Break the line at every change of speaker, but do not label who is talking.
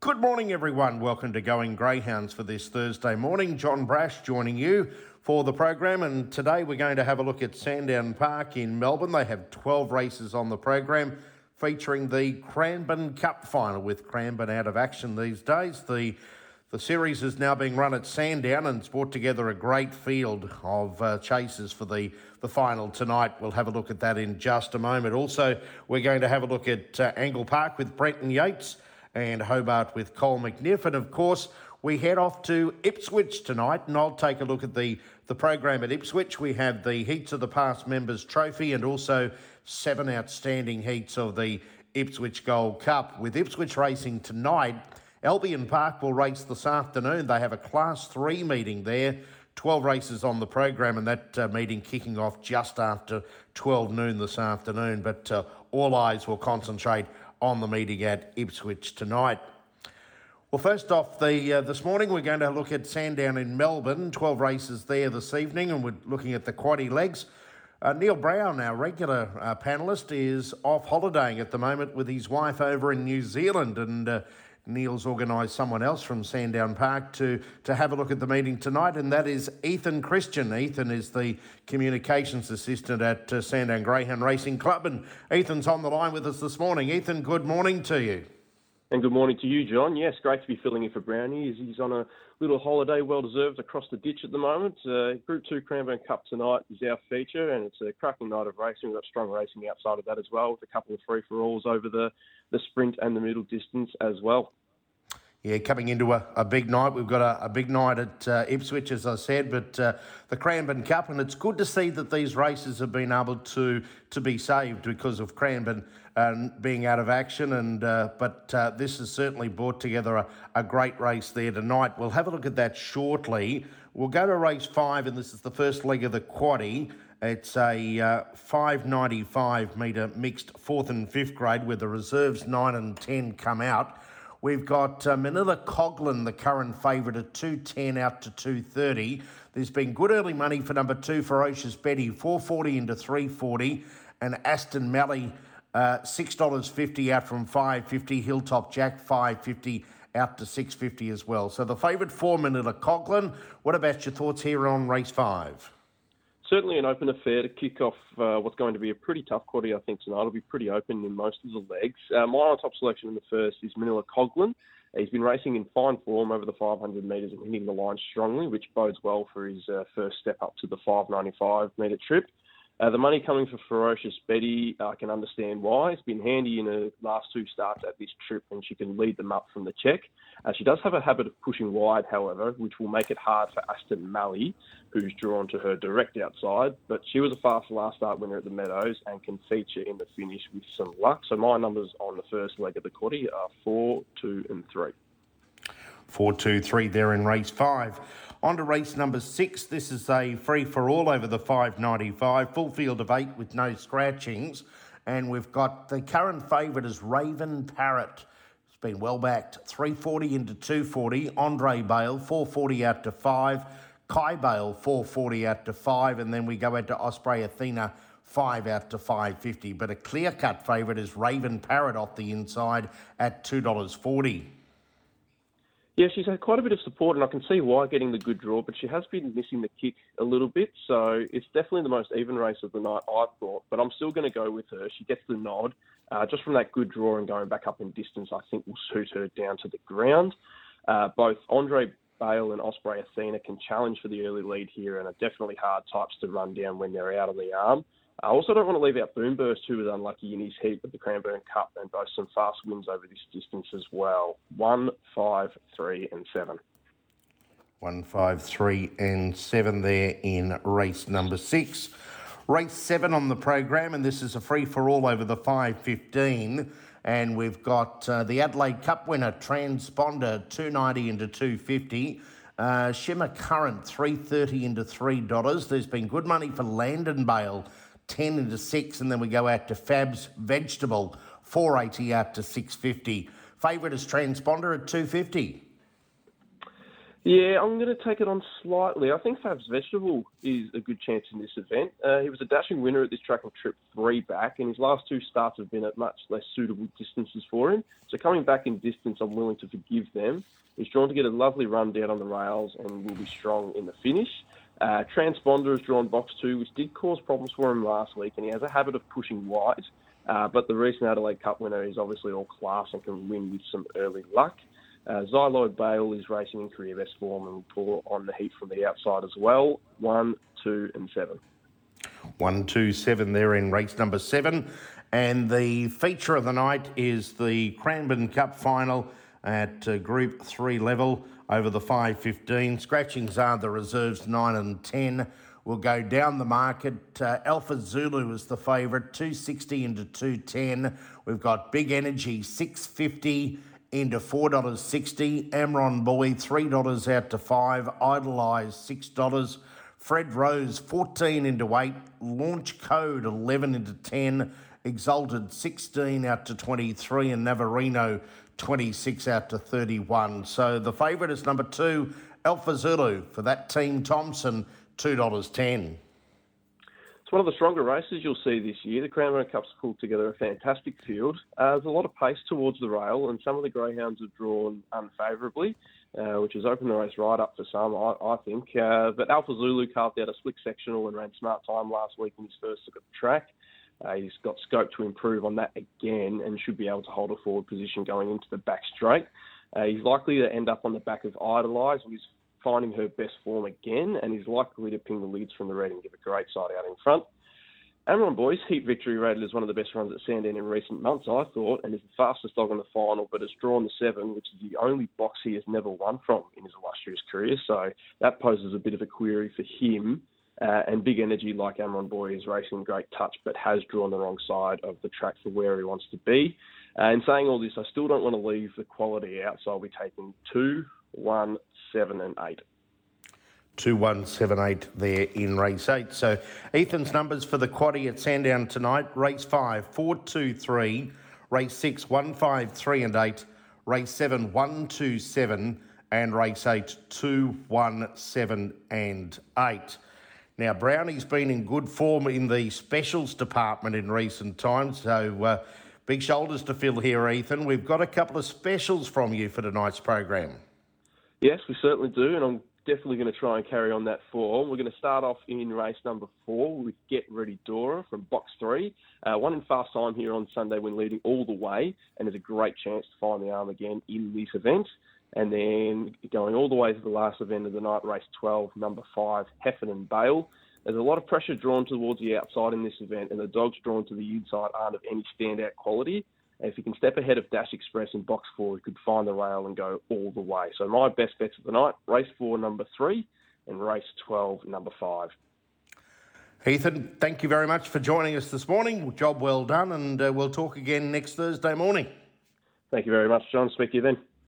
Good morning, everyone. Welcome to Going Greyhounds for this Thursday morning. John Brasch joining you for the program, and today we're going to have a look at Sandown Park in Melbourne. They have 12 races on the program featuring the Cranbourne Cup final with Cranbourne out of action these days. The the series is now being run at Sandown and it's brought together a great field of uh, chasers for the, the final tonight. We'll have a look at that in just a moment. Also, we're going to have a look at uh, Angle Park with Brenton Yates and Hobart with Cole McNiff. And of course, we head off to Ipswich tonight, and I'll take a look at the, the program at Ipswich. We have the Heats of the Past Members Trophy and also seven outstanding heats of the Ipswich Gold Cup. With Ipswich racing tonight, Albion Park will race this afternoon. They have a Class 3 meeting there. 12 races on the program, and that uh, meeting kicking off just after 12 noon this afternoon. But uh, all eyes will concentrate on the meeting at Ipswich tonight. Well, first off, the uh, this morning we're going to look at Sandown in Melbourne. 12 races there this evening, and we're looking at the quaddy legs. Uh, Neil Brown, our regular uh, panellist, is off holidaying at the moment with his wife over in New Zealand, and uh, Neil's organised someone else from Sandown Park to, to have a look at the meeting tonight, and that is Ethan Christian. Ethan is the communications assistant at uh, Sandown Greyhound Racing Club, and Ethan's on the line with us this morning. Ethan, good morning to you.
And good morning to you, John. Yes, great to be filling in for Brownie. He's on a little holiday, well deserved, across the ditch at the moment. Uh, Group 2 Cranbourne Cup tonight is our feature, and it's a cracking night of racing. We've got strong racing outside of that as well, with a couple of free for alls over the, the sprint and the middle distance as well.
Yeah, coming into a, a big night. We've got a, a big night at uh, Ipswich, as I said, but uh, the Cranbourne Cup, and it's good to see that these races have been able to to be saved because of Cranbourne um, being out of action. And uh, but uh, this has certainly brought together a, a great race there tonight. We'll have a look at that shortly. We'll go to race five, and this is the first leg of the quaddy. It's a uh, 595 metre mixed fourth and fifth grade where the reserves 9 and 10 come out. We've got uh, Manila Coughlin, the current favourite, at 210 out to 230. There's been good early money for number two, Ferocious Betty, 440 into 340. And Aston Malley, uh, $6.50 out from 550. Hilltop Jack, 550 out to 650 as well. So the favourite four, Manila Coughlin. What about your thoughts here on race five?
Certainly an open affair to kick off uh, what's going to be a pretty tough quarter, I think, tonight. It'll be pretty open in most of the legs. Uh, my top selection in the first is Manila Coughlin. He's been racing in fine form over the 500 metres and hitting the line strongly, which bodes well for his uh, first step up to the 595 metre trip. Uh, the money coming for Ferocious Betty, I can understand why. It's been handy in her last two starts at this trip, and she can lead them up from the check. Uh, she does have a habit of pushing wide, however, which will make it hard for Aston Malley, who's drawn to her direct outside. But she was a fast last start winner at the Meadows and can feature in the finish with some luck. So my numbers on the first leg of the quaddy are four, two, and three.
Four, two, three there in race five. On to race number six. This is a free for all over the 595, full field of eight with no scratchings. And we've got the current favourite is Raven Parrot. It's been well backed. 340 into 240. Andre Bale, 440 out to five. Kai Bale, 440 out to five. And then we go out to Osprey Athena, five out to 550. But a clear cut favourite is Raven Parrot off the inside at $2.40.
Yeah, she's had quite a bit of support, and I can see why getting the good draw, but she has been missing the kick a little bit. So it's definitely the most even race of the night, I've thought. But I'm still going to go with her. She gets the nod. Uh, just from that good draw and going back up in distance, I think will suit her down to the ground. Uh, both Andre Bale and Osprey Athena can challenge for the early lead here and are definitely hard types to run down when they're out on the arm. I also don't want to leave out Boomburst, who was unlucky in his heat at the Cranbourne Cup and boasts some fast wins over this distance as well. One, five, three, and seven.
One, five, three, and seven there in race number six. Race seven on the program, and this is a free for all over the 515. And we've got uh, the Adelaide Cup winner, Transponder, 290 into 250. Uh, Shimmer Current, 330 into $3. There's been good money for Landon Bale 10 into 6, and then we go out to Fab's Vegetable, 480 out to 650. Favourite is Transponder at 250.
Yeah, I'm going to take it on slightly. I think Fab's Vegetable is a good chance in this event. Uh, he was a dashing winner at this track on trip three back, and his last two starts have been at much less suitable distances for him. So coming back in distance, I'm willing to forgive them. He's drawn to get a lovely run down on the rails and will be strong in the finish. Uh, Transponder has drawn box two, which did cause problems for him last week, and he has a habit of pushing wide. Uh, but the recent Adelaide Cup winner is obviously all class and can win with some early luck. Uh, Xyloid Bale is racing in career best form and will pull on the heat from the outside as well. One, two, and seven.
One, two, seven there in race number seven. And the feature of the night is the Cranbourne Cup final at uh, Group 3 level over the 5.15. Scratchings are the reserves 9 and 10. We'll go down the market. Uh, Alpha Zulu is the favourite, 260 into 210. We've got Big Energy, 650 into $4.60. Amron Boy, $3 out to 5 Idolize, $6. Fred Rose, 14 into 8. Launch Code, 11 into 10. Exalted, 16 out to 23. And Navarino, 26 out to 31. So the favourite is number two, Alpha Zulu, for that team Thompson, $2.10.
It's one of the stronger races you'll see this year. The Cranbourne Cup's pulled together a fantastic field. Uh, there's a lot of pace towards the rail, and some of the greyhounds have drawn unfavourably, uh, which has opened the race right up for some, I, I think. Uh, but Alpha Zulu carved out a slick sectional and ran smart time last week in his first look at the track. Uh, he's got scope to improve on that again and should be able to hold a forward position going into the back straight. Uh, he's likely to end up on the back of Idolize, finding her best form again, and is likely to ping the leads from the red and give a great side out in front. Amron Boys, heat victory rated as one of the best runs at Sandown in recent months, I thought, and is the fastest dog in the final, but has drawn the seven, which is the only box he has never won from in his illustrious career. So that poses a bit of a query for him. Uh, and big energy like Amron Boy is racing great touch, but has drawn the wrong side of the track for where he wants to be. Uh, and saying all this, I still don't want to leave the quality out, so I'll be taking two, one, seven, and eight.
2178 there in race 8. So Ethan's numbers for the quaddy at Sandown tonight race 5, 4, 2, 3, race 6, 1, 5, 3, and 8, race 7, 1, 2, 7, and race 8, 2, 1, 7, and 8. Now, Brownie's been in good form in the specials department in recent times, so uh, big shoulders to fill here, Ethan. We've got a couple of specials from you for tonight's program.
Yes, we certainly do, and I'm definitely going to try and carry on that form. We're going to start off in race number four with Get Ready Dora from box three. Uh, one in fast time here on Sunday when leading all the way, and there's a great chance to find the arm again in this event. And then going all the way to the last event of the night, race 12, number five, Heffernan Bale. There's a lot of pressure drawn towards the outside in this event, and the dogs drawn to the inside aren't of any standout quality. If he can step ahead of Dash Express in box four, he could find the rail and go all the way. So my best bets of the night: race four, number three, and race twelve, number five.
Ethan, thank you very much for joining us this morning. Job well done, and uh, we'll talk again next Thursday morning.
Thank you very much, John. Speak to you then.